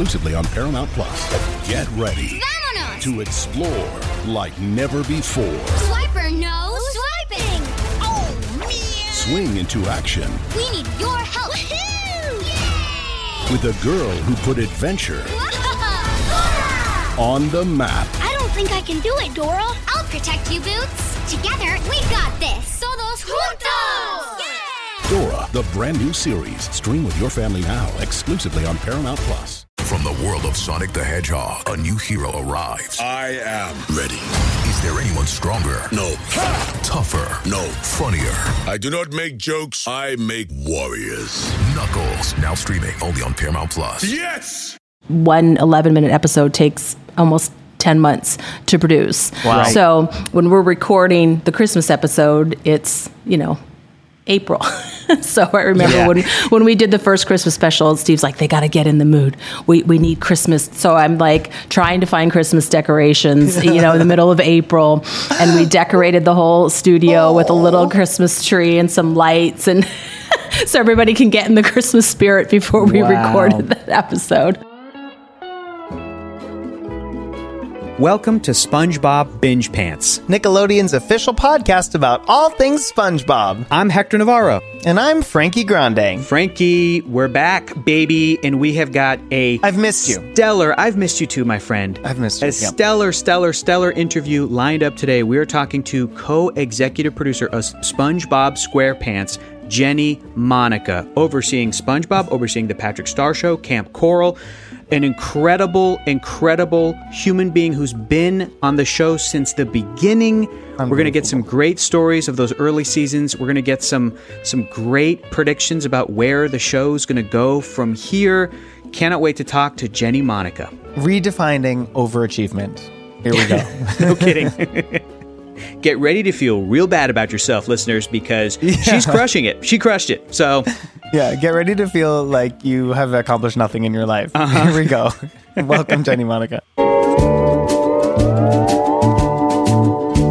exclusively on Paramount Plus. Get ready Vámonos! to explore like never before. Swiper, no swiping! Oh, man! Swing into action We need your help! Woohoo! with a girl who put adventure on the map. I don't think I can do it, Dora. I'll protect you, Boots. Together, we got this. Todos juntos! Yeah! Dora, the brand new series. Stream with your family now, exclusively on Paramount Plus. From the world of Sonic the Hedgehog, a new hero arrives. I am Ready. Is there anyone stronger? no, Tougher? no. Funnier? I do not make jokes. I make warriors. Knuckles. Now streaming only on Paramount Plus. Yes. one 11 minute episode takes almost 10 months to produce. Wow. So when we're recording the Christmas episode, it's, you know, April. so I remember Yeah. when when we did the first Christmas special, Steve's like, they got to get in the mood. We, we need Christmas. So I'm like trying to find Christmas decorations, you know, in the middle of April. And we decorated the whole studio with a little Christmas tree and some lights. And so everybody can get in the Christmas spirit before we Wow. recorded that episode. Welcome to SpongeBob Binge Pants. Nickelodeon's official podcast about all things SpongeBob. I'm Hector Navarro. And I'm Frankie Grande. Frankie, we're back, baby, and we have got a I've missed you. stellar. I've missed you too, my friend. I've missed you, A yep. stellar, stellar, stellar interview lined up today. We are talking to co-executive producer of SpongeBob SquarePants, Jennie Monica, overseeing SpongeBob, overseeing the Patrick Star Show, Kamp Koral. An incredible, incredible human being who's been on the show since the beginning. We're going to get some great stories of those early seasons. We're going to get some some great predictions about where the show's going to go from here. Cannot wait to talk to Jennie Monica. Redefining overachievement. Here we go. No kidding. Get ready to feel real bad about yourself, listeners, because she's crushing it. She crushed it. So, yeah, get ready to feel like you have accomplished nothing in your life. Uh-huh. Here we go. Welcome, Jennie Monica.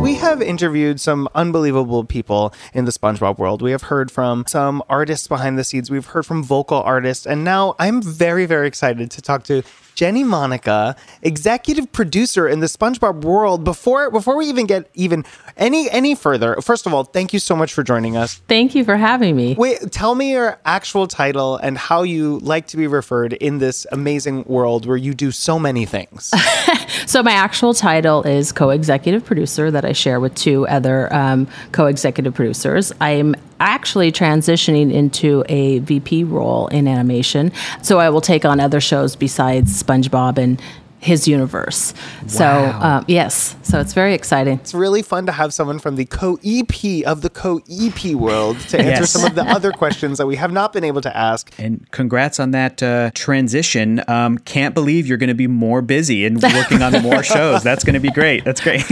We have interviewed some unbelievable people in the SpongeBob world. We have heard from some artists behind the scenes. We've heard from vocal artists. And now I'm very, very excited to talk to Jennie Monica, executive producer in the SpongeBob world. Before before we even get even any any further, first of all, thank you so much for joining us. Thank you for having me. Wait, tell me your actual title and how you like to be referred in this amazing world where you do so many things. So, my actual title is co executive producer that I share with two other um, co executive producers. I'm actually transitioning into a VP role in animation. So, I will take on other shows besides SpongeBob and his universe. So, um, yes, so it's very exciting. it's really fun to have someone from the co-EP of the co-EP world to answer Yes. some of the other questions that we have not been able to ask. and congrats on that uh, transition. Um, can't believe you're going to be more busy and working on more shows. That's going to be great. That's great.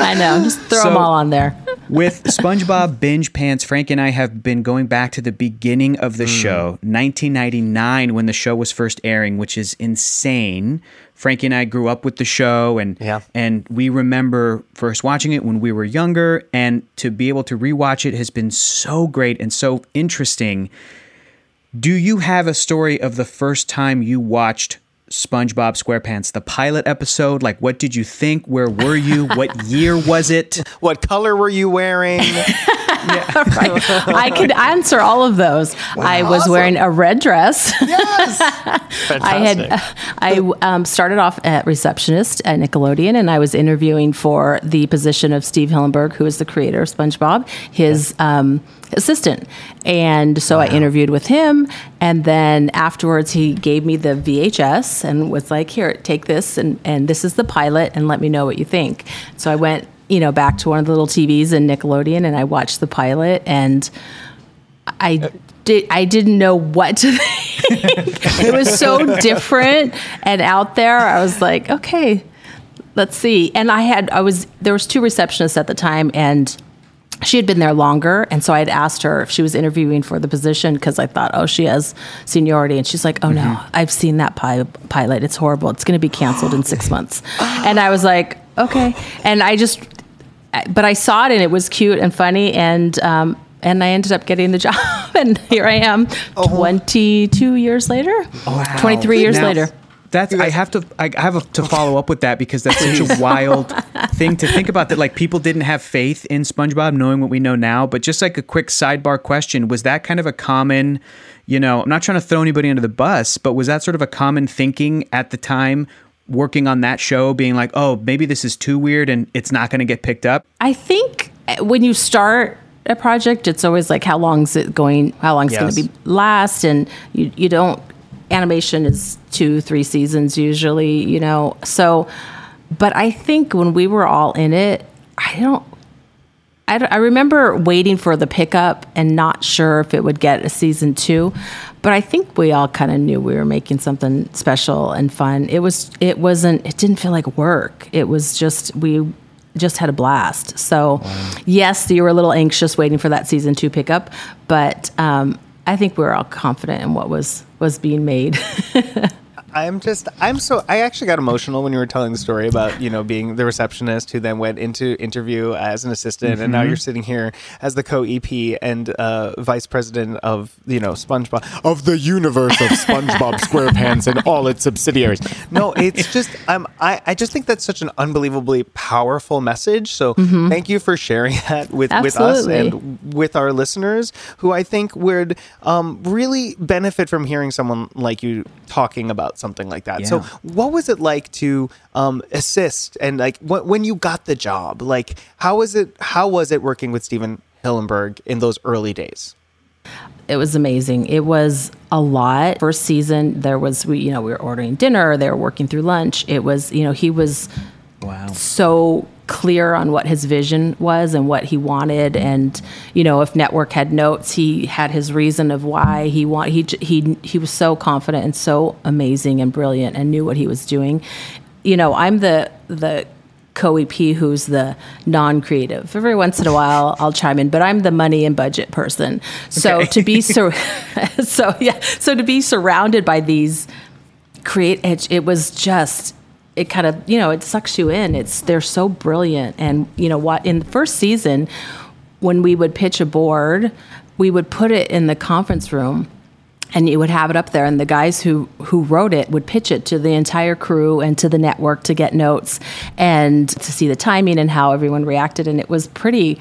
I know, just throw them all on there. With SpongeBob Binge Pants, Frank and I have been going back to the beginning of the show, 1999, when the show was first airing, which is insane. Frankie and I grew up with the show, and Yeah. and we remember first watching it when we were younger, and to be able to rewatch it has been so great and so interesting. Do you have a story of the first time you watched SpongeBob SquarePants, the pilot episode? Like, what did you think? Where were you? what year was it? What color were you wearing? I could answer all of those. I was wearing a red dress. yes. I had I um, started off at receptionist at Nickelodeon, and I was interviewing for the position of Steve Hillenburg, who is the creator of SpongeBob, his um, assistant. And so I interviewed with him, and then afterwards he gave me the VHS and was like, "Here, take this, and and this is the pilot, and let me know what you think." So I went, you know, back to one of the little TVs in Nickelodeon, and I watched the pilot, and I uh, did. I didn't know what to think. it was so different and out there. I was like, okay, let's see. And I had, I was, there was two receptionists at the time, and she had been there longer, and so I had asked her if she was interviewing for the position because I thought, oh, she has seniority, and she's like, oh no, I've seen that pi- pilot. It's horrible. It's going to be canceled in six months. And I was like, okay, and I just, but I saw it and it was cute and funny, and um, and I ended up getting the job. and here I am, 22 years later, 23 years Now, later. That's I have to I have to follow up with that because that's such a wild thing to think about that like people didn't have faith in SpongeBob knowing what we know now but just like a quick sidebar question was that kind of a common you know I'm not trying to throw anybody under the bus but was that sort of a common thinking at the time working on that show being like oh maybe this is too weird and it's not going to get picked up I think uh, when you start a project, it's always like how long is it going? How long's it going to be last? And you you don't. Animation is two three seasons usually, you know. So, but I think when we were all in it, I don't. I, I remember waiting for the pickup and not sure if it would get a season two, but I think we all kind of knew we were making something special and fun. It was. It wasn't. It didn't feel like work. It was just we just had a blast. So, yes, you were a little anxious waiting for that season two pickup, but um, I think we were all confident in what was was being made. I'm just, I'm so, I actually got emotional when you were telling the story about, you know, being the receptionist who then went into interview as an assistant. And now you're sitting here as the co EP and uh, vice president of, you know, SpongeBob, of the universe of SpongeBob SquarePants and all its subsidiaries. No, it's just, um, I, I just think that's such an unbelievably powerful message. So thank you for sharing that with, with us and with our listeners who I think would um, really benefit from hearing someone like you talking about something like that. So, what was it like to um, assist and like wh- when you got the job? Like, how was it? How was it working with Stephen Hillenburg in those early days? it was amazing. It was a lot. First season, there was we, you know, we were ordering dinner. They were working through lunch. It was, you know, he was wow so clear on what his vision was and what he wanted. And you know if network had notes he had his reason of why he want he he he was so confident and so amazing and brilliant and knew what he was doing. You know i'm the the co-ep who's the non-creative. Every once in a while i'll chime in but i'm the money and budget person. So to be so so yeah so to be surrounded by these create it, it was just it kind of you know it sucks you in. It's they're so brilliant. And you know what in the first season when we would pitch a board we would put it in the conference room and you would have it up there and the guys who who wrote it would pitch it to the entire crew and to the network to get notes and to see the timing and how everyone reacted and it was pretty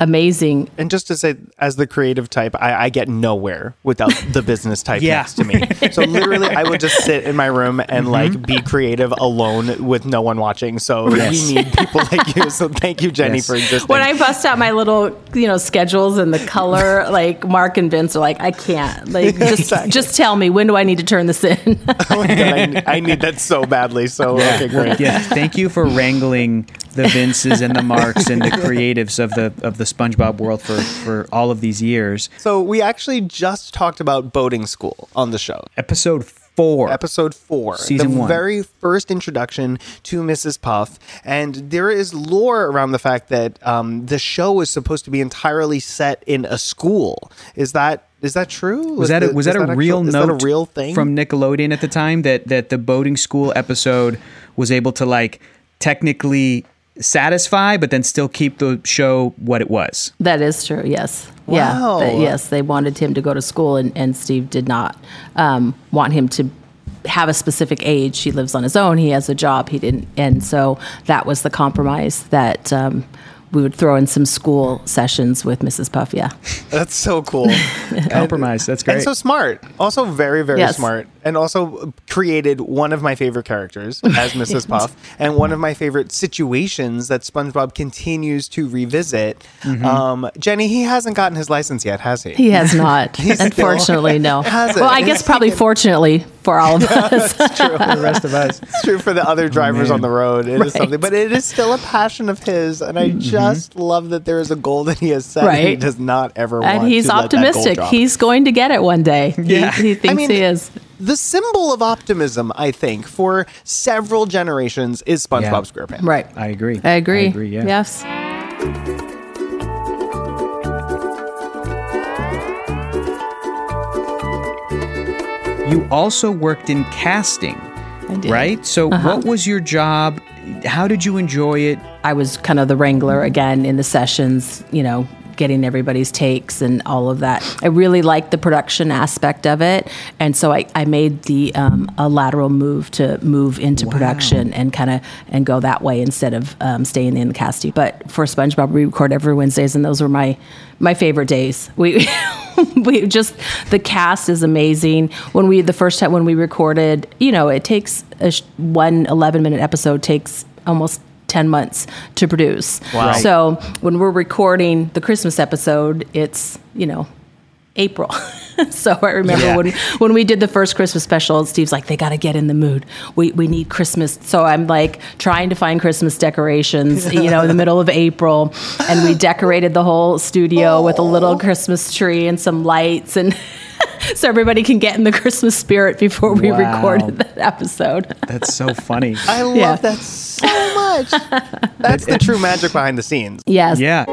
amazing And just to say, as the creative type, I, I get nowhere without the business type Yeah. next to me. So literally, I would just sit in my room and mm-hmm. like be creative alone with no one watching. So Yes. we need people like you. So thank you, Jennie, Yes. for existing. when I bust out my little, you know, schedules and the color, like Mark and Vince are like, I can't. Like, just Exactly. just tell me when do I need to turn this in? oh my God, I, I need that so badly. So okay, great. yes thank you for wrangling the Vinces and the Marks and the creatives of the of the SpongeBob world for for all of these years So we actually just talked about boating school on the show. episode 4 Episode four, Season the one. very first introduction to Mrs. Puff, and there is lore around the fact that um, the show is supposed to be entirely set in a school. Is that is that true? Was that a, was is that a actual- real note that a real thing from Nickelodeon at the time that that the boating school episode was able to like technically satisfy but then still keep the show what it was. that is true. Yes. Wow. Yeah. That- yes. They wanted him to go to school, and, and Steve did not um, want him to have a specific age. He lives on his own. He has a job. He didn't, and so that was the compromise that. Um, we would throw in some school sessions with Mrs. Puff, yeah. That's so cool. Compromise. That's great. And great. so smart. Also very, very Yes. smart. And also created one of my favorite characters as Mrs. Puff and one of my favorite situations that SpongeBob continues to revisit. Mm-hmm. Um, Jennie, he hasn't gotten his license yet, has he? He has not. He still Unfortunately, no. hasn't. Well, I guess probably fortunately for all of us. For the rest of us. It's true for the other drivers man. on the road. It is Right. something, but it is still a passion of his, and I mm-hmm. just love that there is a goal that he has set. and he does not ever want and he's to let that goal optimistic. drop. He's going to get it one day. Yeah. He, he thinks mean, he is. the symbol of optimism. I think for several generations is SpongeBob Yeah. SquarePants. Right. I agree. I agree. I agree, yeah. Yes. You also worked in casting, I did. right? So uh-huh. what was your job? How did you enjoy it? I was kind of the wrangler again in the sessions, you know, getting everybody's takes and all of that. I really liked the production aspect of it, and so I, I made the um, a lateral move to move into production and kind of and go that way instead of um, staying in the casting. But for SpongeBob, we record every Wednesdays, and those were my my favorite days. We we just the cast is amazing. When we the first time when we recorded, you know, it takes a sh- one 11 minute episode takes almost 10 months to produce. Wow. Right. So when we're recording the Christmas episode, it's, you know, April. so I remember Yeah. when when we did the first Christmas special, Steve's like, they got to get in the mood. We we need Christmas. So I'm like trying to find Christmas decorations, you know, in the middle of April, and we decorated the whole studio with a little Christmas tree and some lights and. So everybody can get in the Christmas spirit before we Wow. recorded that episode. That's so funny. I love Yeah. that so much. That's the true magic behind the scenes. Yes. yeah.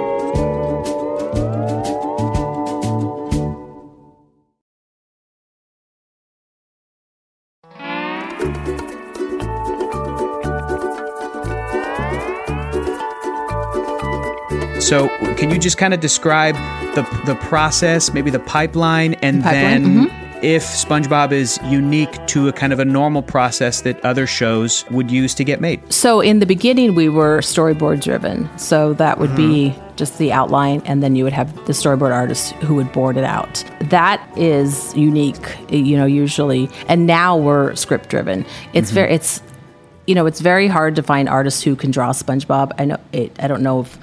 So, can you just kind of describe the the process, maybe the pipeline, and Pipeline, then mm-hmm. if SpongeBob is unique to a kind of a normal process that other shows would use to get made? So in the beginning, we were storyboard driven. So that would be mm-hmm. just the outline, and then you would have the storyboard artist who would board it out. That is unique, you know, usually. And now we're script driven. It's mm-hmm. very, it's, you know, it's very hard to find artists who can draw SpongeBob. I know it. I don't know if.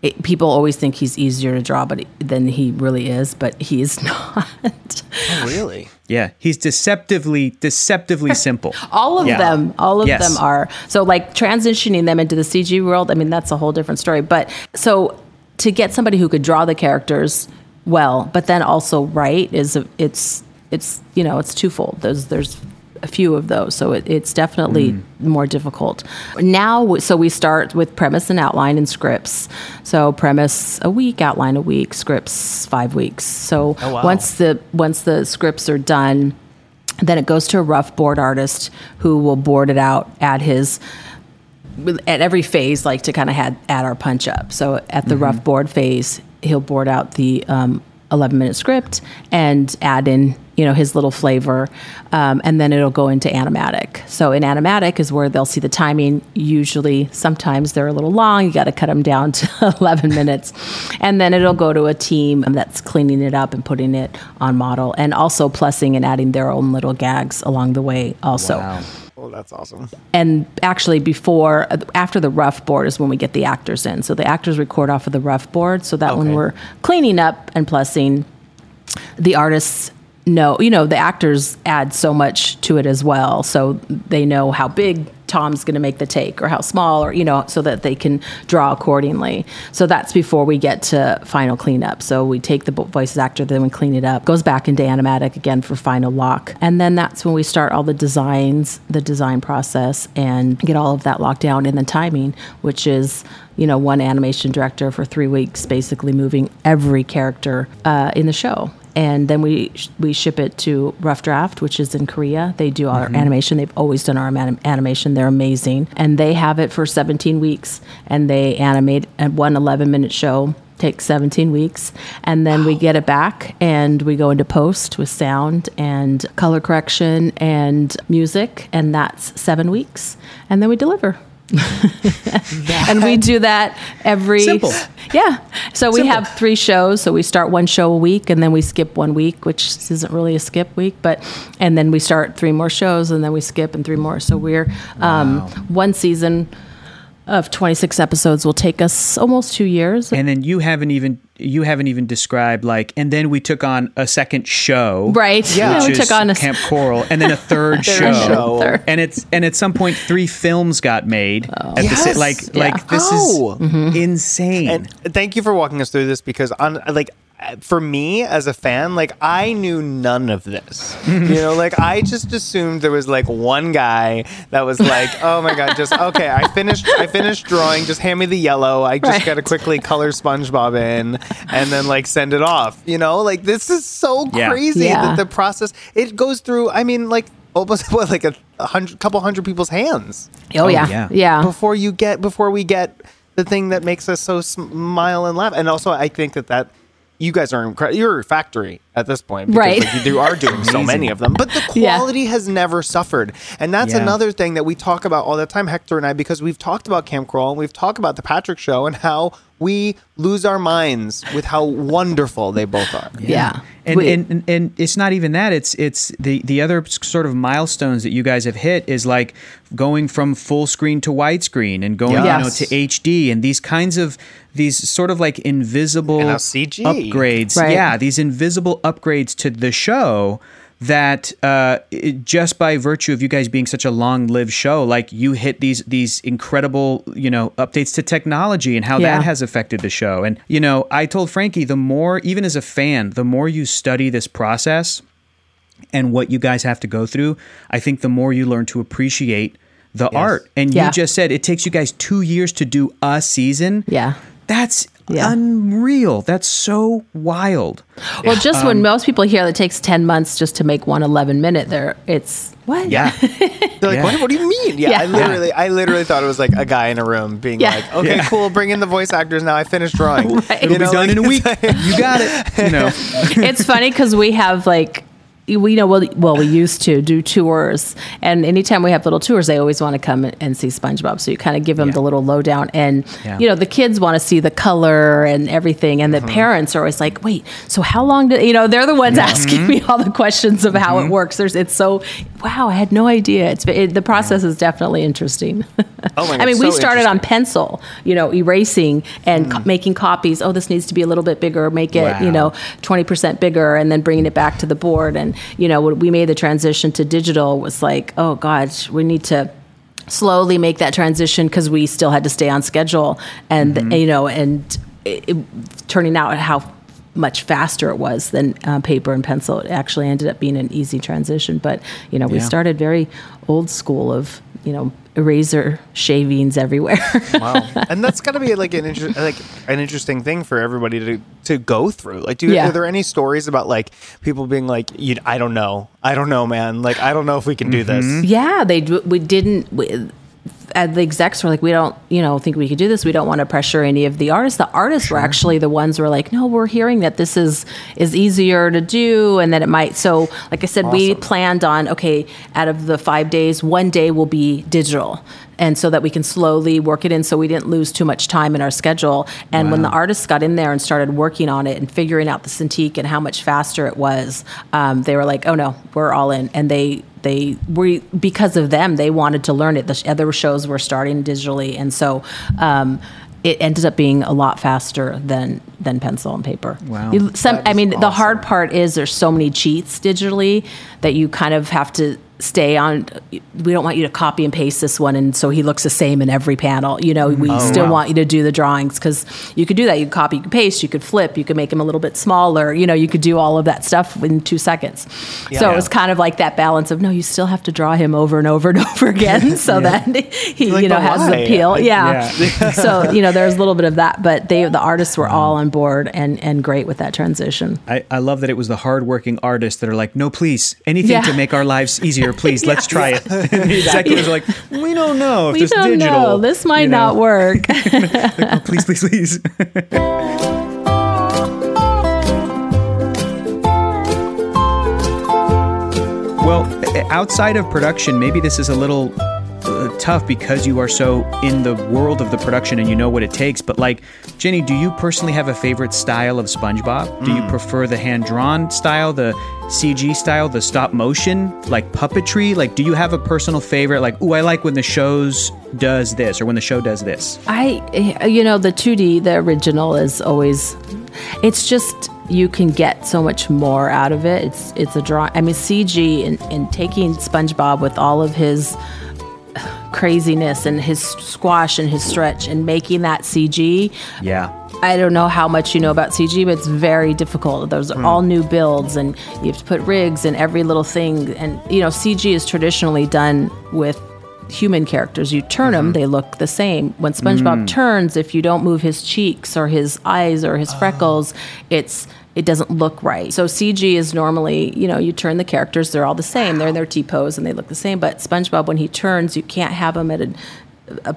It, people always think he's easier to draw, but than he really is. But he is not. Oh, really? Yeah, he's deceptively deceptively simple. All of Yeah. them, all of Yes. them are. So like transitioning them into the CG world, I mean that's a whole different story. But so to get somebody who could draw the characters well, but then also write is a, it's it's you know it's twofold. There's there's a few of those, so it, it's definitely more difficult. Now, so we start with premise and outline and scripts. So premise a week, outline a week, scripts five weeks. So Oh, wow. once the once the scripts are done then it goes to a rough board artist who will board it out at his at every phase like to kind of add, add our punch up so at the rough board phase he'll board out the um, 11 minute script and add in you know his little flavor um, and then it'll go into animatic. So in animatic is where they'll see the timing. Usually sometimes they're a little long you got to cut them down to 11 minutes. And then it'll go to a team that's cleaning it up and putting it on model and also plussing and adding their own little gags along the way also. Wow. Oh, that's awesome. and actually before after the rough board is when we get the actors in. So the actors record off of the rough board so that when we're cleaning up and plussing the artists know you know the actors add so much to it as well. So they know how big tom's going to make the take or how small or you know so that they can draw accordingly. So that's before we get to final cleanup. So we take the voices actor then we clean it up goes back into animatic again for final lock. And then that's when we start all the designs the design process and get all of that locked down. And the timing which is you know one animation director for three weeks basically moving every character uh, in the show and then we we ship it to Rough Draft, which is in Korea. They do our mm-hmm. animation. They've always done our anim- animation. They're amazing, and they have it for 17 weeks, and they animate a one 11 minute show. Takes 17 weeks, and then we get it back, and we go into post with sound and color correction and music, and that's seven weeks, and then we deliver. and we do that every Simple. yeah so we Simple. have three shows so we start one show a week and then we skip one week which isn't really a skip week but and then we start three more shows and then we skip and three more so we're um, one season of 26 episodes will take us almost two years And then you haven't even you haven't even described like and then we took on a second show. right Yeah. we which took on a Kamp Koral, and then a third, Third show. show. Third. and it's and at some point three films got made. Oh. At the Yes. sa- like Yeah. like this Oh. is insane. And thank you for walking us through this because on like for me as a fan, like I knew none of this. you know, like I just assumed there was like one guy that was like, "Oh my god, just okay, I finished I finished drawing, just hand me the yellow. I just Right. got to quickly color SpongeBob in and then like send it off." You know, like this is so Yeah. crazy Yeah. that the process it goes through, I mean, like almost what like a, a hundred couple hundred people's hands oh, Oh, yeah yeah. yeah before you get before we get the thing that makes us so smile and laugh. And also, I think that that you guys are incredible. You're a factory at this point, because, Right. Like, you are doing so many of them, but the Yeah. quality has never suffered, and that's Yeah. another thing that we talk about all the time, Hector and I, because we've talked about Kamp Koral and we've talked about the Patrick Show and how we lose our minds with how wonderful they both are. Yeah. And, and, and and it's not even that. It's it's the the other sort of milestones that you guys have hit is like going from full screen to widescreen and going you know to HD and these kinds of these sort of like invisible And CG. upgrades. Right. Yeah, these invisible upgrades to the show that uh, it- just by virtue of you guys being such a long-lived show, like you hit these these incredible you know updates to technology and how Yeah. that has affected the show. And you know, I told Frankie the more, even as a fan, the more you study this process and what you guys have to go through, I think the more you learn to appreciate the art. And Yeah. you just said it takes you guys two years to do a season. Yeah. That's Yeah. unreal. That's so wild. Well, just Um, when most people hear that it takes 10 months just to make one 11 minute, there it's what? Yeah. They're like, Yeah. what, what do you mean? Yeah, Yeah. I literally, I literally thought it was like a guy in a room being Yeah. like, okay, cool, bring in the voice actors now. I finished drawing. Right. It'll You be know, done like, in a week. like- you got it. You know. it's funny because we have like we know well, well we used to do tours and anytime we have little tours they always want to come and see spongebob so you kind of give them Yeah. the little lowdown and Yeah. you know the kids want to see the color and everything and the Mm-hmm. parents are always like wait so how long did you know they're the ones asking me all the questions of how Mm-hmm. it works there's it's so wow i had no idea it's it, the process is definitely interesting Oh i mean we started on pencil you know erasing and Mm. co- making copies oh this needs to be a little bit bigger make it you know 20% bigger and then bringing it back to the board and you know when we made the transition to digital was like oh god we need to slowly make that transition because we still had to stay on schedule and Mm-hmm. you know and it, it, turning out how much faster it was than uh, paper and pencil it actually ended up being an easy transition but you know we Yeah. started very old school of you know eraser shavings everywhere wow, and that's got to be like an inter- like an interesting thing for everybody to to go through. Like, do Yeah. are there any stories about like people being like, you, I don't know, I don't know, man. Like, I don't know if we can do Mm-hmm. this. Yeah, they d- we didn't. We, uh, the execs were like, we don't, you know, think we could do this. We don't want to pressure any of the artists. The artists were actually the ones who were like, no, we're hearing that this is is easier to do, and that it might. So, like I said, we planned on okay, out of the five days, one day will be digital. And so that we can slowly work it in, so we didn't lose too much time in our schedule. And when the artists got in there and started working on it and figuring out the Cintiq and how much faster it was, um, they were like, "Oh no, we're all in." And they they were because of them they wanted to learn it. The other shows were starting digitally and so um, it ended up being a lot faster than than pencil and paper. Wow. Some i mean the hard part is there's so many cheats digitally that you kind of have to stay on we don't want you to copy and paste this one and so he looks the same in every panel. You know we mm. oh, still wow. want you to do the drawings because you could do that. You could copy you could paste you could flip you could make them a little bit smaller. You know you could do all of that stuff in two seconds. So Yeah. was kind of like that balance of no you still have to draw him over and over and over again so that he Like, you know has why? the appeal. Like, yeah, so you know there's a little bit of that but they the artists were mm-hmm. all on board and and great with that transition. I, I love that it was the hardworking artists that are like, no, please, anything Yeah. to make our lives easier, please, let's try it. The executives are like, we don't know if we this don't digital. know this might you know, not work oh, please, please, please. well, outside of production, maybe this is a little uh, tough because you are so in the world of the production and you know what it takes. But like, Jennie, do you personally have a favorite style of SpongeBob? Do you prefer the hand drawn style, the CG style, the stop motion, like puppetry? Like, do you have a personal favorite? Like, ooh, I like when the shows does this or when the show does this. I, eh, you know, the 2D, the original is always, it's just, you can get so much more out of it. It's, it's a draw. I mean, CG and, and taking SpongeBob with all of his craziness and his squash and his stretch and making that CG. Yeah. I don't know how much you know about CG, but it's very difficult. Those are hmm. all new builds, and you have to put rigs and every little thing. And you know, CG is traditionally done with human characters. You turn them, mm-hmm. they look the same. When SpongeBob mm. turns, if you don't move his cheeks or his eyes or his oh. freckles, it's it doesn't look right. So CG is normally, you know, you turn the characters, they're all the same. They're in their T pose and they look the same. But SpongeBob, when he turns, you can't have him at a, a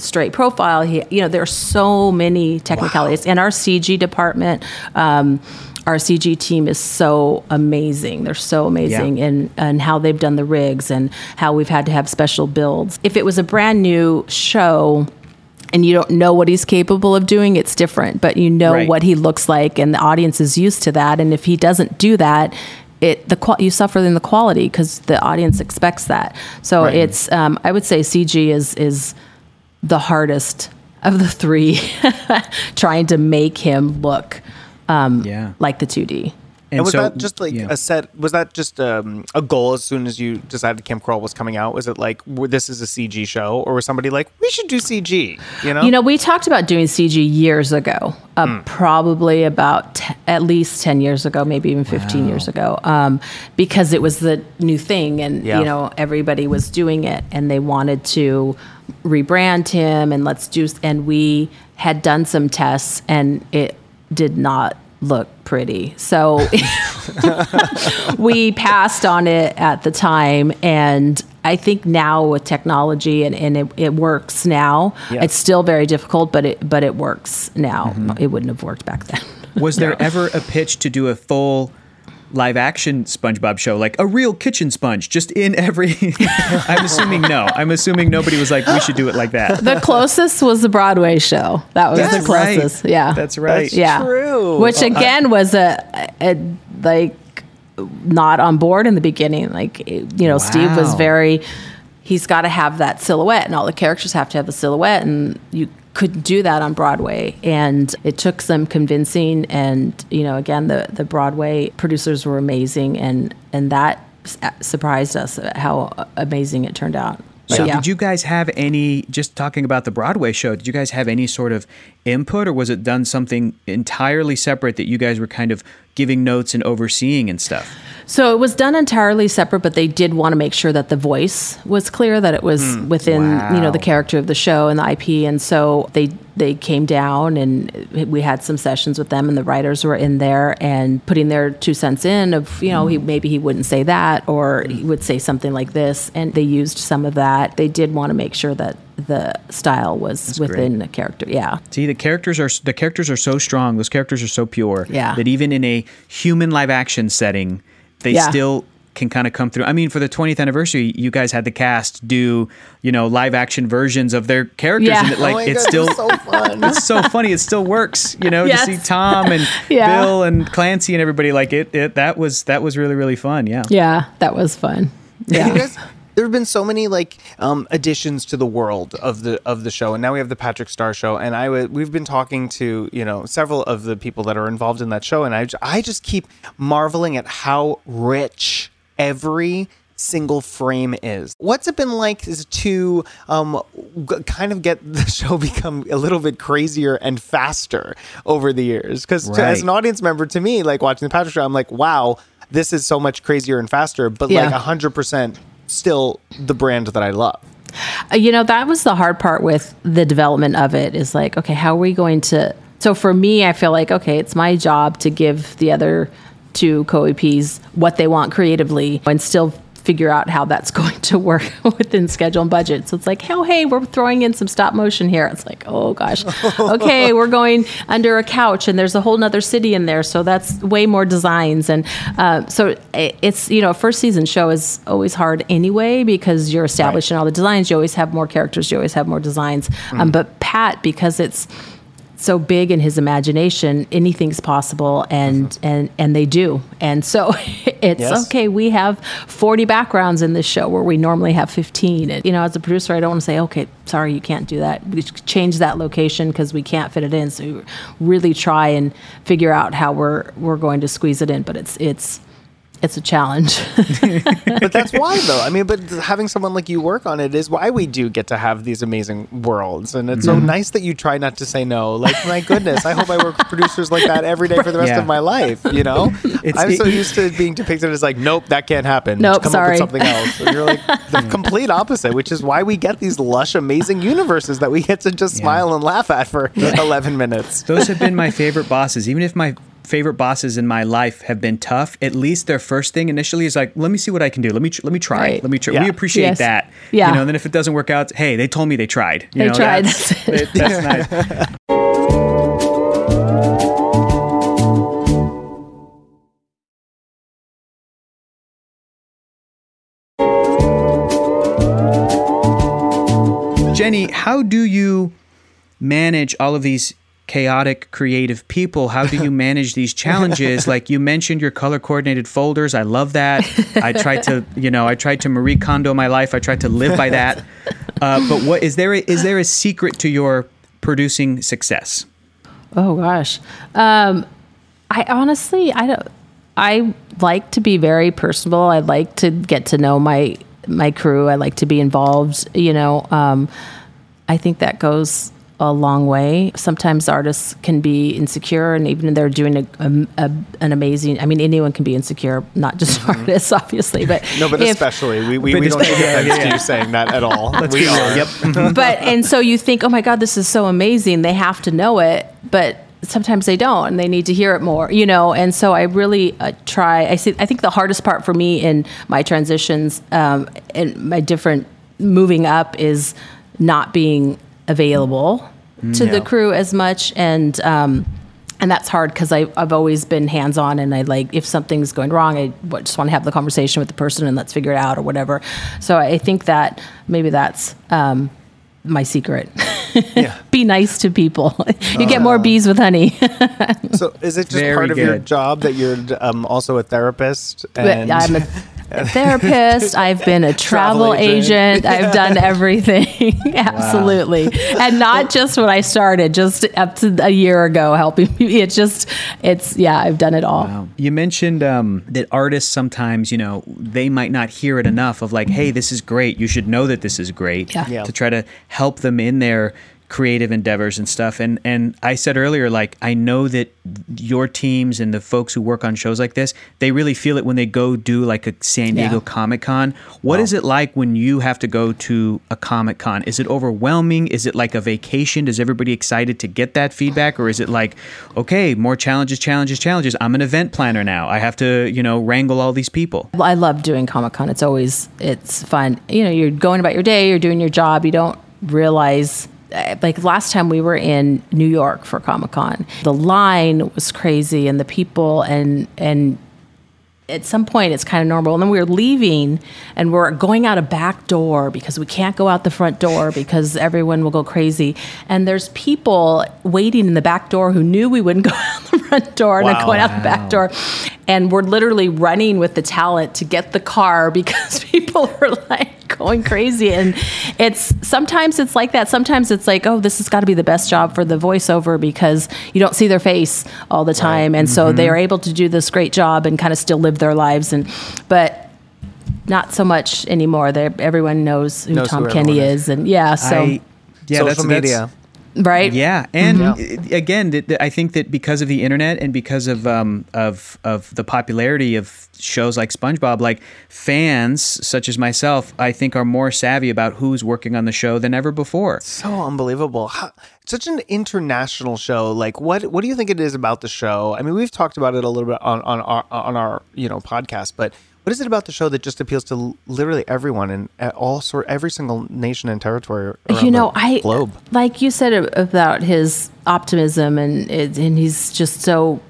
straight profile. He, you know, there are so many technicalities, and our CG department. Um, our CG team is so amazing. They're so amazing Yeah. in, in how they've done the rigs and how we've had to have special builds. If it was a brand new show, and you don't know what he's capable of doing, it's different. But you know Right. what he looks like, and the audience is used to that. And if he doesn't do that, it the qual- you suffer in the quality because the audience expects that. So Right. it's um, I would say CG is is the hardest of the three, trying to make him look um, Yeah. like the 2D. And, was so- that just like yeah. a set? Was that just um, a goal as soon as you decided Kamp Koral was coming out? Was it like this is a CG show, or was somebody like we should do CG? You know, You know, we talked about doing CG years ago, uh, probably about t- at least 10 years ago, maybe even 15 years ago, um, because it was the new thing and, Yeah. you know, everybody was doing it and they wanted to rebrand him and let's do, and we had done some tests and it did not look pretty. So we passed on it at the time and I think now with technology and, and it, it works now. Yeah. It's still very difficult, but it but it works now. Mm-hmm. It wouldn't have worked back then. Was there ever a pitch to do a full live action SpongeBob show, like a real kitchen sponge, just in every? I'm assuming no. I'm assuming nobody was like, we should do it like that. the closest was the Broadway show. That was That's the closest. right. Yeah. That's right. That's yeah. true. Which uh, again was a, a like not on board in the beginning. Like you know, Steve was very. He's got to have that silhouette, and all the characters have to have a silhouette, and you couldn't do that on Broadway. And it took some convincing. And you know, again, the the Broadway producers were amazing, and and that uh, surprised us how uh, amazing it turned out. So, yeah. did you guys have any? Just talking about the Broadway show, did you guys have any sort of input, or was it done something entirely separate that you guys were kind of giving notes and overseeing and stuff? So it was done entirely separate, but they did want to make sure that the voice was clear, that it was hmm. within you know the character of the show and the IP, and so they they came down and we had some sessions with them, and the writers were in there and putting their two cents in of you know he hmm. maybe he wouldn't say that or he hmm. would say something like this, and they used some of that. They did want to make sure that the style was great. within the character. Yeah. See, the characters are the characters are so strong. Those characters are so pure. Yeah. That even in a human live action setting, they Yeah. still can kind of come through. I mean, for the 20th anniversary, you guys had the cast do you know live action versions of their characters, Yeah. and it, like oh my it's God, still. so fun. it's so funny. It still works, you know, Yes. to see Tom and Yeah. Bill and Clancy and everybody like it, it. That was that was really really fun. Yeah. Yeah, that was fun. Yeah. There have been so many like um, additions to the world of the of the show, and now we have the Patrick Star show. And I w- we've been talking to you know several of the people that are involved in that show, and I j- I just keep marveling at how rich every single frame is. What's it been like is to um, g- kind of get the show become a little bit crazier and faster over the years? Because Right. as an audience member, to me, like watching the Patrick show, I'm like, wow, this is so much crazier and faster. But Yeah. like hundred percent, still the brand that I love. Uh, You know, that was the hard part with the development of it is like, okay, how are we going to? So for me, I feel like, okay, it's my job to give the other two co EPs what they want creatively and still figure out how that's going to work within schedule and budget. So it's like, oh, hey, we're throwing in some stop motion here. It's like, oh gosh, okay, we're going under a couch and there's a whole nother city in there. So that's way more designs. And uh, so it's, you know, a first season show is always hard anyway because you're establishing all the designs. You always have more characters, you always have more designs. Um, but Pat, because it's, so big in his imagination anything's possible and mm-hmm. and and they do. And so it's Yes. okay we have 40 backgrounds in this show where we normally have 15 and you know as a producer i don't want to say okay sorry you can't do that. We change that location because we can't fit it in. So we really try and figure out how we're we're going to squeeze it in but it's it's it's a challenge But that's why, though. I mean, but having someone like you work on it is why we do get to have these amazing worlds, and it's so mm-hmm. nice that you try not to say no. Like, my goodness, I hope I work with producers like that every day for the rest Yeah. of my life. You know, It's- I'm so used to being depicted as like, nope, that can't happen. Nope, come sorry. up with something else. And you're like the complete opposite, which is why we get these lush, amazing universes that we get to just smile and laugh at for 11 minutes. Those have been my favorite bosses. Even if my favorite bosses in my life have been tough. At least their first thing initially is like, "Let me see what I can do. Let me tr- let me try. Right. Let me try." Yeah. We appreciate Yes. that. Yeah. You know, and then if it doesn't work out, hey, they told me they tried. You They know, tried. That's, That's that's nice. Jennie, how do you manage all of these chaotic creative people? How do you manage these challenges? Like you mentioned your color coordinated folders. I love that. I tried to, you know, I tried to Marie Kondo my life. I tried to live by that. Uh, but what is there? A, is there a secret to your producing success? Oh gosh. Um, I honestly, I don't. I like to be very personable. I like to get to know my my crew. I like to be involved. You know, um, I think that goes a long way. Sometimes artists can be insecure, and even they're doing a, a, a, an amazing. I mean, anyone can be insecure, not just artists, obviously. But Mm-hmm. No, but if- especially we, we, But we don't take especially- offense yeah, to you saying that at all. Let's we are. Yep. but and so you think, oh my God, this is so amazing. They have to know it, but sometimes they don't, and they need to hear it more, you know. And so I really uh, try. I see. I think the hardest part for me in my transitions um, and my different moving up is not being available to the crew as much and. Um, and that's hard because I've always been hands on, and I like if something's going wrong, I just want to have the conversation with the person and let's figure it out or whatever. So I think that maybe that's um, my secret. Be nice to people. you get more bees with honey. So is it just Very part of your job that you're um, also a therapist? And I'm a, a therapist. I've been a travel, Travel agent. agent. I've done everything. Absolutely. And not just when I started, just up to a year ago helping me. It's just, it's, yeah, I've done it all. You mentioned um, that artists sometimes, you know, they might not hear it enough of like, hey, this is great. You should know that this is great. Yeah. Yeah. To try to help them in their creative endeavors and stuff. And and I said earlier, like, I know that your teams and the folks who work on shows like this, they really feel it when they go do like a San Diego Yeah. Comic Con. What is it like when you have to go to a Comic Con? Is it overwhelming? Is it like a vacation? Is everybody excited to get that feedback? Or is it like, okay, more challenges, challenges, challenges? I'm an event planner now. I have to, you know, wrangle all these people. I love doing Comic Con. It's always it's fun. You know, you're going about your day, you're doing your job. You don't realize. Uh, Like last time we were in New York for Comic Con, the line was crazy, and the people, and and at some point it's kind of normal. And then we were leaving, and we're going out a back door because we can't go out the front door because everyone will go crazy. And there's people waiting in the back door who knew we wouldn't go out the front door and Wow. then going out the back door. And we're literally running with the talent to get the car because people are like going crazy. And it's sometimes it's like that. Sometimes it's like, oh, this has got to be the best job for the voiceover because you don't see their face all the time. And so mm-hmm. they are able to do this great job and kind of still live their lives. And but not so much anymore. They everyone knows who Knows Tom who Kenny everyone is. And yeah, so I, yeah, social that's, that's- media. Right. Yeah, and Mm-hmm. again, th- th- I think that because of the internet and because of um, of of the popularity of shows like SpongeBob, like fans such as myself, I think are more savvy about who's working on the show than ever before. So unbelievable. How, such an international show. Like what what do you think it is about the show? I mean, we've talked about it a little bit on on our on our, you know, podcast, but what is it about the show that just appeals to literally everyone and all sort every single nation and territory around you know the i globe? like you said about his optimism and and he's just so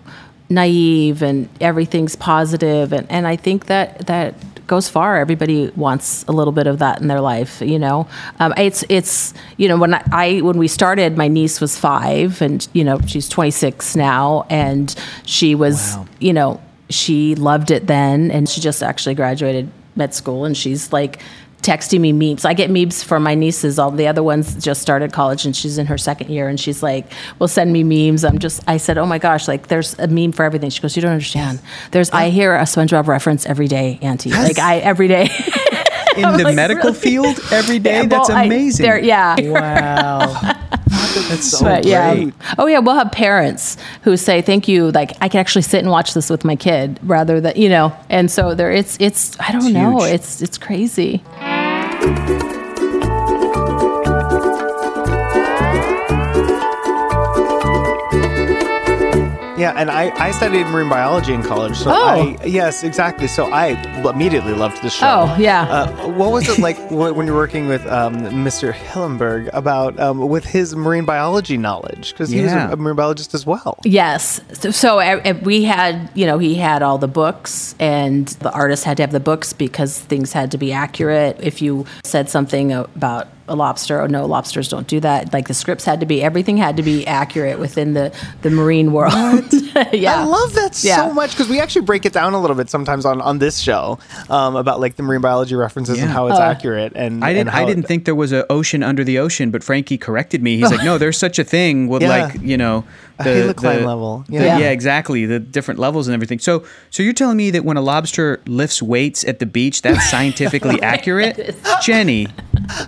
naive and everything's positive and and i think that that goes far everybody wants a little bit of that in their life you know um, it's it's you know when I, I when we started my niece was five and you know she's 26 now and she was Wow. you know she loved it then and she just actually graduated med school and she's like texting me memes. I get memes from my nieces. All the other ones just started college and she's in her second year and she's like, will send me memes. I'm just, I said, oh my gosh, like there's a meme for everything. She goes, you don't understand. There's, I hear a SpongeBob reference every day, Auntie. Like I, every day. In the like, medical really? field every day, Yeah, that's well, I- amazing. there- yeah. Wow. that's so but great. yeah. Oh yeah, we'll have parents who say thank you. Like I can actually sit and watch this with my kid rather than you know. And so there, it's it's I don't It's know. huge. It's it's crazy. Yeah, and I, I studied marine biology in college. So Oh. I, yes, exactly. So I immediately loved the show. Oh, yeah. Uh, what was it like when you're working with um, Mr. Hillenburg about um, with his marine biology knowledge? Because he Yeah. was a, a marine biologist as well. Yes. So, so uh, uh, we had, you know, he had all the books, and the artist had to have the books because things had to be accurate. If you said something about a lobster, oh no, lobsters don't do that. Like the scripts had to be, everything had to be accurate within the the marine world. yeah. I love that Yeah. so much because we actually break it down a little bit sometimes on, on this show um, about like the marine biology references and how it's Uh, accurate. And I didn't. I didn't it- think there was an ocean under the ocean, but Frankie corrected me. He's like, "No, there's such a thing with Yeah. like you know A halocline level. the- Yeah. yeah. exactly. The different levels and everything. So, so you're telling me that when a lobster lifts weights at the beach, that's scientifically accurate, Jennie?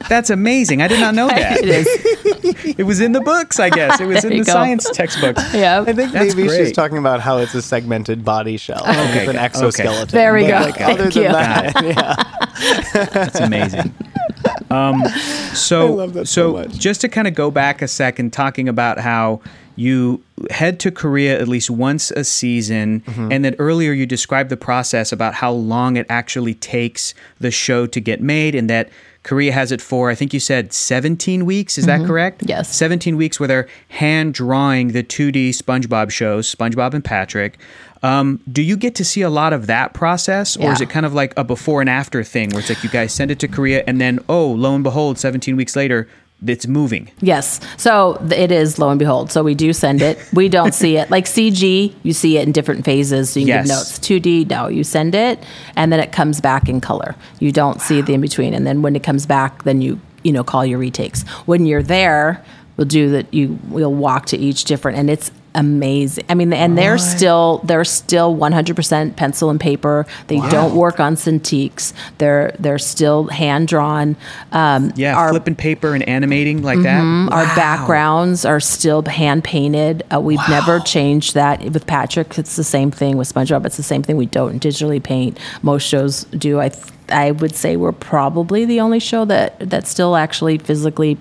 That's amazing. I did not know that. It is. It was in the books, I guess. It was in the go. science textbooks. Yeah. I think That's maybe she's talking about how it's a segmented body shell Okay, with an okay. exoskeleton. There we But, go. Like, other Thank than that, yeah. That's amazing. Um, so, love that so so much. just to kind of go back a second, talking about how you head to Korea at least once a season, Mm-hmm. and then earlier you described the process about how long it actually takes the show to get made, and that Korea has it for I think you said 17 weeks. Is that correct? Mm-hmm. Yes. 17 weeks where they're hand drawing the 2D SpongeBob shows, SpongeBob and Patrick. Um, do you get to see a lot of that process, or is it kind of like a before and after thing where it's like you guys send it to Korea and then, oh, lo and behold, 17 weeks later, it's moving? Yes. So it is lo and behold. So we do send it. We don't see it. Like CG, you see it in different phases. So you can Yes. give notes. 2D, no, you send it and then it comes back in color. You don't see the in between. And then when it comes back, then you, you know, call your retakes. When you're there, we'll do that. You we'll walk to each different, and it's amazing. I mean, and they're still they're still 100% pencil and paper. They don't work on Cintiqs. They're they're still hand drawn. Um, Yeah, our- flipping paper and animating like that. our backgrounds are still hand painted. Uh, we've never changed that with Patrick. It's the same thing with SpongeBob. It's the same thing. We don't digitally paint. Most shows do. I th- I would say we're probably the only show that that still actually physically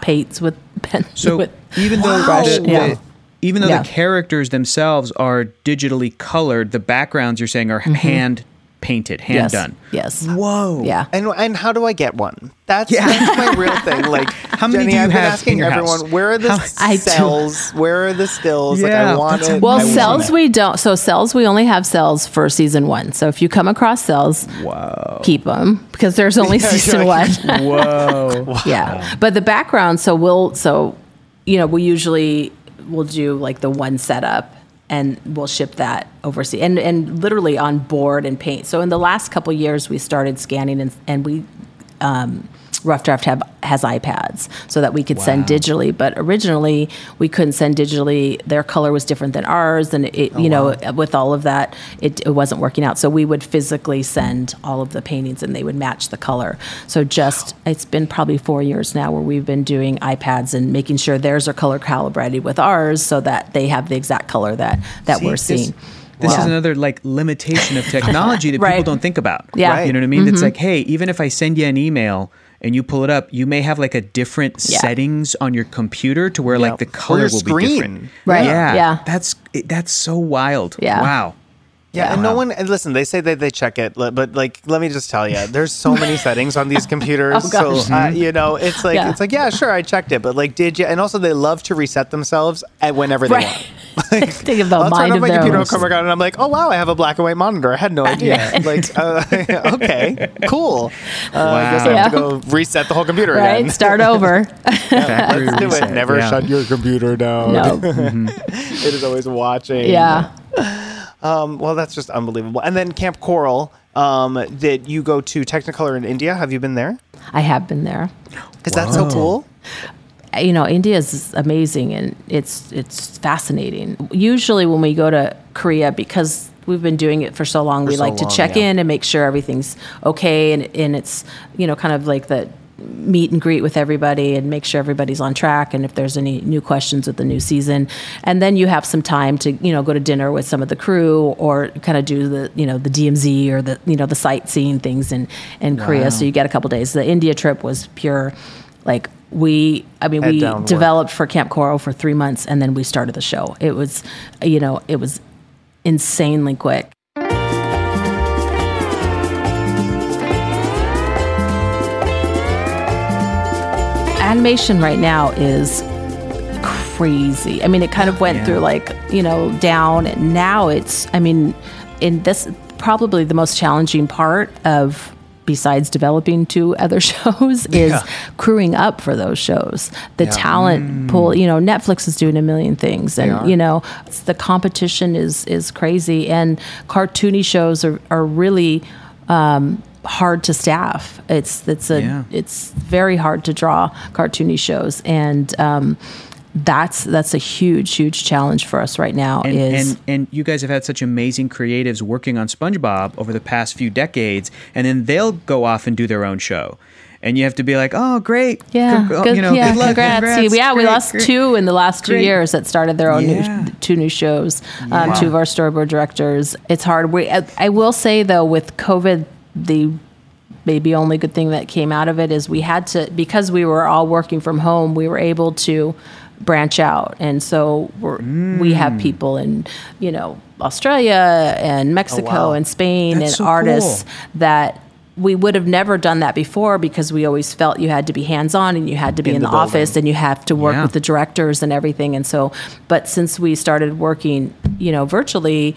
paints with pen. So with, even though Brush, the, yeah. The- even though Yeah. the characters themselves are digitally colored, the backgrounds you're saying are mm-hmm. hand painted, hand yes, done. yes, Whoa. yeah. And and how do I get one? That's, that's my real thing. Like, how many Jennie, do you I've been have asking in your everyone, house? where are the I do. cells? Where are the stills? like, Yeah, I want that's it. Well, I cells it. we don't. So cells we only have cells for season one. So if you come across cells, Wow. keep them because there's only Yeah, season you're one. like- Whoa. Yeah. But the background, so we'll, so, you know, we usually will do like the one setup and we'll ship that overseas and, and literally on board and paint. So in the last couple years, we started scanning and, and we, um, Rough Draft have, has iPads so that we could send digitally, but originally we couldn't send digitally. Their color was different than ours, and it, you know, with all of that, it, it wasn't working out. So we would physically send all of the paintings, and they would match the color. So just it's been probably four years now where we've been doing iPads and making sure theirs are color calibrated with ours, so that they have the exact color that that See, we're seeing. This is another like limitation of technology that people don't think about. Yeah. Mm-hmm. Right. You know what I mean? It's like, hey, even if I send you an email and you pull it up, you may have like a different Yeah. settings on your computer to where like the color will screen. be different. Right. Yeah. Yeah. That's that's so wild. Yeah. Wow. Yeah, and no one. And listen, they say that they check it, but like, let me just tell you, there's so many settings on these computers. Oh, so uh, you know, it's like Yeah. it's like yeah, sure, I checked it, but like, did you? And also, they love to reset themselves at whenever they Right. want. Think of the I'll mind turn on of my their computer, own. I'll come back on, and I'm like, oh wow, I have a black and white monitor. I had no idea. like, uh, okay, cool. Uh, I guess I have to go reset the whole computer Right, again. start over. Factory Let's do reset. it. Never Yeah. shut your computer down. no, it is always watching. yeah. Um, well, that's just unbelievable. And then Kamp Koral, um, that you go to Technicolor in India. Have you been there? I have been there. Is that so cool? you know India is amazing and it's it's fascinating. Usually when we go to Korea because we've been doing it for so long, we so like to long, check yeah. in and make sure everything's okay and and it's you know kind of like the meet and greet with everybody and make sure everybody's on track and if there's any new questions with the new season and then you have some time to you know go to dinner with some of the crew or kind of do the you know the DMZ or the you know the sightseeing things in in Korea so you get a couple days the India trip was pure Like we, I mean, Head we down work. developed for Kamp Koral for three months, and then we started the show. It was, you know, it was insanely quick. Animation right now is crazy. I mean, it kind of went through like, you know, down. And now it's, I mean, in this, probably the most challenging part of, besides developing two other shows, is crewing up for those shows. The talent pool, you know, Netflix is doing a million things. And, you know, the competition is, is crazy. And cartoony shows are, are really, um, hard to staff. It's it's a Yeah. it's very hard to draw cartoony shows, and um, that's that's a huge huge challenge for us right now. And, is and and you guys have had such amazing creatives working on SpongeBob over the past few decades, and then they'll go off and do their own show, and you have to be like, oh, great, yeah, good, you know, yeah, good luck, congrats. congrats, Yeah, we lost great. two in the last two Great. years that started their own Yeah. new two new shows. Um, two of our storyboard directors. It's hard. We, I, I will say though, with COVID, the maybe only good thing that came out of it is we had to because we were all working from home. We were able to branch out, and so we're, we have Mm. people in you know Australia and Mexico wow. and Spain That's and so artists cool. that we would have never done that before because we always felt you had to be hands on and you had to be in, In the, the office and you have to work Yeah. with the directors and everything. And so, but since we started working, you know, virtually,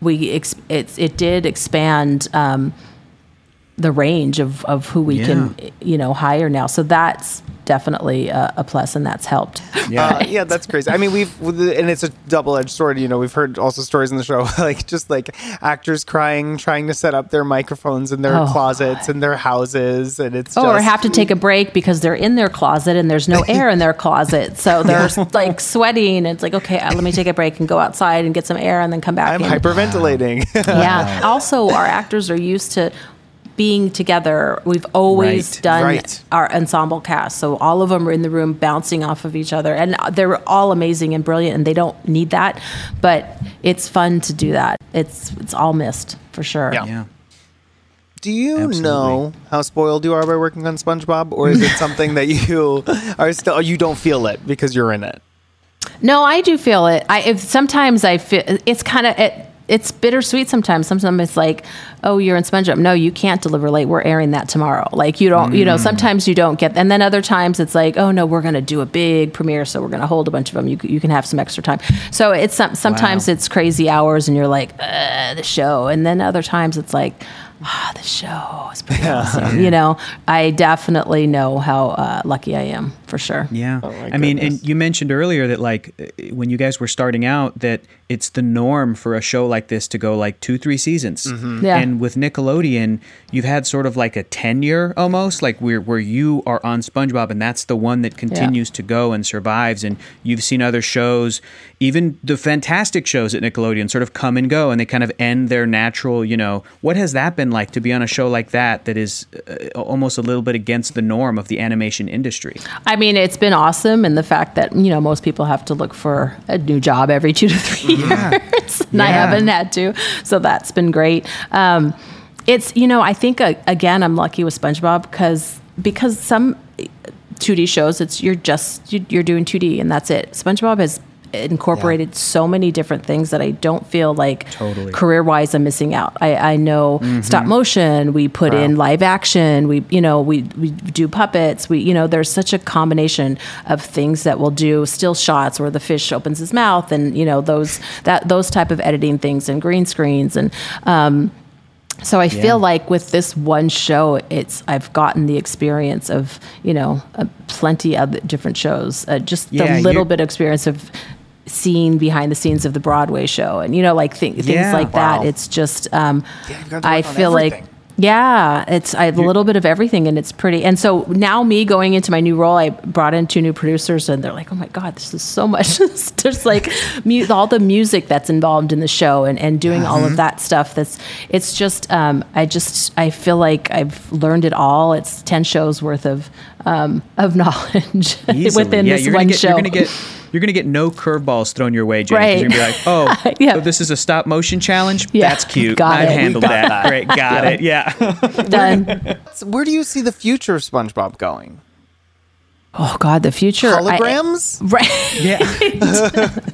we ex- it it did expand um, the range of of who we can you know hire now. So that's definitely a, a plus, and that's helped. Yeah. Uh, yeah, that's crazy. I mean, we've and it's a double-edged sword. You know, we've heard also stories in the show like just like actors crying, trying to set up their microphones in their Oh, closets in their houses, and it's Oh, or have to take a break because they're in their closet and there's no air in their closet. So they're like sweating. It's like, okay, uh, let me take a break and go outside and get some air and then come back I'm in. hyperventilating. yeah. Also, our actors are used to being together. We've always Right, done right. our ensemble cast. So all of them are in the room bouncing off of each other. And they're all amazing and brilliant and they don't need that. But it's fun to do that. It's it's all missed for sure. Yeah. yeah. Do you Absolutely. know how spoiled you are by working on SpongeBob, or is it something that you are still you don't feel it because you're in it? No, I do feel it. I if sometimes I feel it's kind of it. It's bittersweet sometimes. Sometimes it's like, oh, you're in SpongeBob. No, you can't deliver late. We're airing that tomorrow. Like you don't, you know. Sometimes you don't get. And then other times it's like, oh no, we're going to do a big premiere, so we're going to hold a bunch of them. You you can have some extra time. So it's some, sometimes Wow. it's crazy hours, and you're like, uh, the show. And then other times it's like. Ah, the show is pretty awesome. You know, I definitely know how uh, lucky I am for sure. Yeah. Oh my I mean, and you mentioned earlier that like uh, when you guys were starting out that it's the norm for a show like this to go like 2-3 seasons. Mm-hmm. Yeah. And with Nickelodeon, you've had sort of like a tenure almost like where where you are on SpongeBob and that's the one that continues to go and survives and you've seen other shows, even the fantastic shows at Nickelodeon sort of come and go and they kind of end their natural, you know. What has that been like to be on a show like that that is uh, almost a little bit against the norm of the animation industry? I mean, it's been awesome, and the fact that you know most people have to look for a new job every two to three years, and I haven't had to, so that's been great. Um, it's you know I think uh, again I'm lucky with SpongeBob because because some 2D shows it's you're just you're doing 2D and that's it. SpongeBob has incorporated so many different things that I don't feel like Totally. career wise I'm missing out. I, I know stop motion, we put in live action, we you know, we we do puppets, we you know, there's such a combination of things that we'll do still shots where the fish opens his mouth and you know those that those type of editing things and green screens and um so I feel like with this one show, it's I've gotten the experience of you know uh, plenty of different shows, uh, just Yeah, the little bit of experience of seeing behind the scenes of the Broadway show, and you know like th- things Yeah, like wow. that. It's just um, Yeah, you've got to I feel like. Yeah, it's I have a little bit of everything, and it's pretty. And so now, me going into my new role, I brought in two new producers, and they're like, "Oh my god, this is so much." There's like mu- all the music that's involved in the show, and, and doing all Mm-hmm. of that stuff. That's it's just um, I just I feel like I've learned it all. It's ten shows worth of um, of knowledge within yeah, this you're one gonna get, show. You're gonna get you're gonna get no curveballs thrown your way, Jennie. 'cause Right. You're gonna be like, oh, Yeah. so this is a stop motion challenge. Yeah. That's cute. Got I've it. handled got that. that. Great, got it. Yeah. Done. So where do you see the future of SpongeBob going? Oh God, the future I- Holograms? right? Yeah.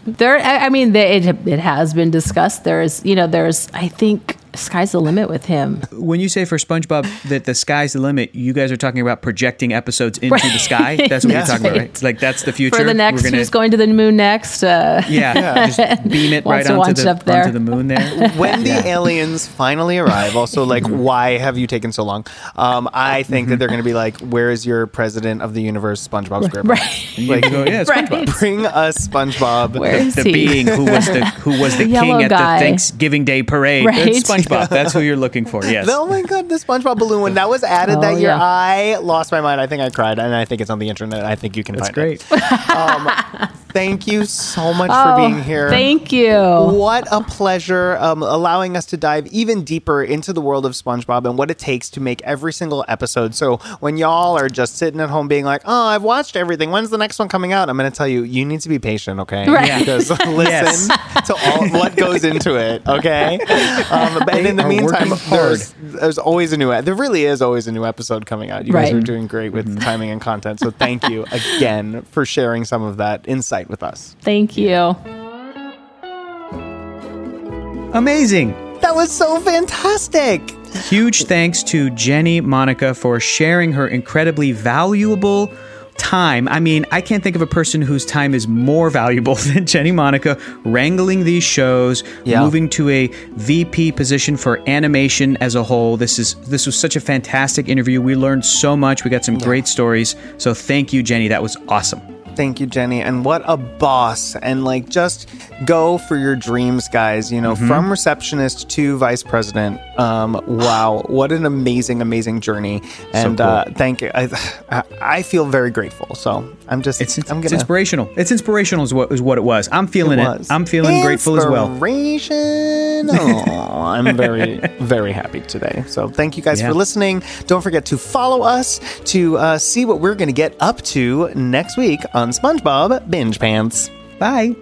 There, I I mean, the- it it has been discussed. There's, you know, there's. I think sky's the limit with him. when you say for SpongeBob that the sky's the limit, you guys are talking about projecting episodes into the sky. That's what That's you're talking about, right. right? Like that's the future. For the next, gonna- who's going to the moon next? Uh, Yeah, just beam it right Wants onto the, up there. onto the moon there. when the aliens finally arrive, also like, why have you taken so long? Um, I think that they're going to be like, "Where is your president of the universe, SpongeBob SquarePants? right. And you go, yeah, it's Right. SpongeBob. Bring us SpongeBob." Where is The he? being who was the who was the, The king at guy. the Thanksgiving Day parade. Right. It's SpongeBob. That's who you're looking for. Yes. Oh my god, the SpongeBob balloon when that was added Oh, that year, yeah. I lost my mind. I think I cried, and I think it's on the internet. I think you can That's find great. it. Um, thank you so much Oh, for being here. Thank you. What a pleasure um, allowing us to dive even deeper into the world of SpongeBob and what it takes to make every single episode. So when y'all are just sitting at home being like, "Oh, I've watched everything. When's the next one coming out?" I'm going to tell you, you need to be patient, okay? Right. Yeah. Because listen to all what goes into it, okay? Um, and in the meantime, there's, there's always a new. There really is always a new episode coming out. You guys are doing great with timing and content. So thank you again for sharing some of that insight with us. Thank you. Amazing. That was so fantastic. Huge thanks to Jennie Monica for sharing her incredibly valuable time. I mean, I can't think of a person whose time is more valuable than Jennie Monica wrangling these shows, Yeah. moving to a VP position for animation as a whole. This is this was such a fantastic interview. We learned so much. We got some great stories. So thank you, Jennie. That was awesome. Thank you, Jennie. And what a boss. And like, just go for your dreams, guys. You know, Mm-hmm. from receptionist to vice president. Um, wow. What an amazing, amazing journey. And cool. uh, thank you. I, I- feel very grateful. So I'm just, It's, I'm going to. inspirational. It's inspirational is what is what it was. I'm feeling it. I'm feeling grateful as well. Inspiration. Oh, I'm very, very happy today. So thank you guys Yeah. for listening. Don't forget to follow us to uh, see what we're going to get up to next week on SpongeBob Binge Pants. Bye.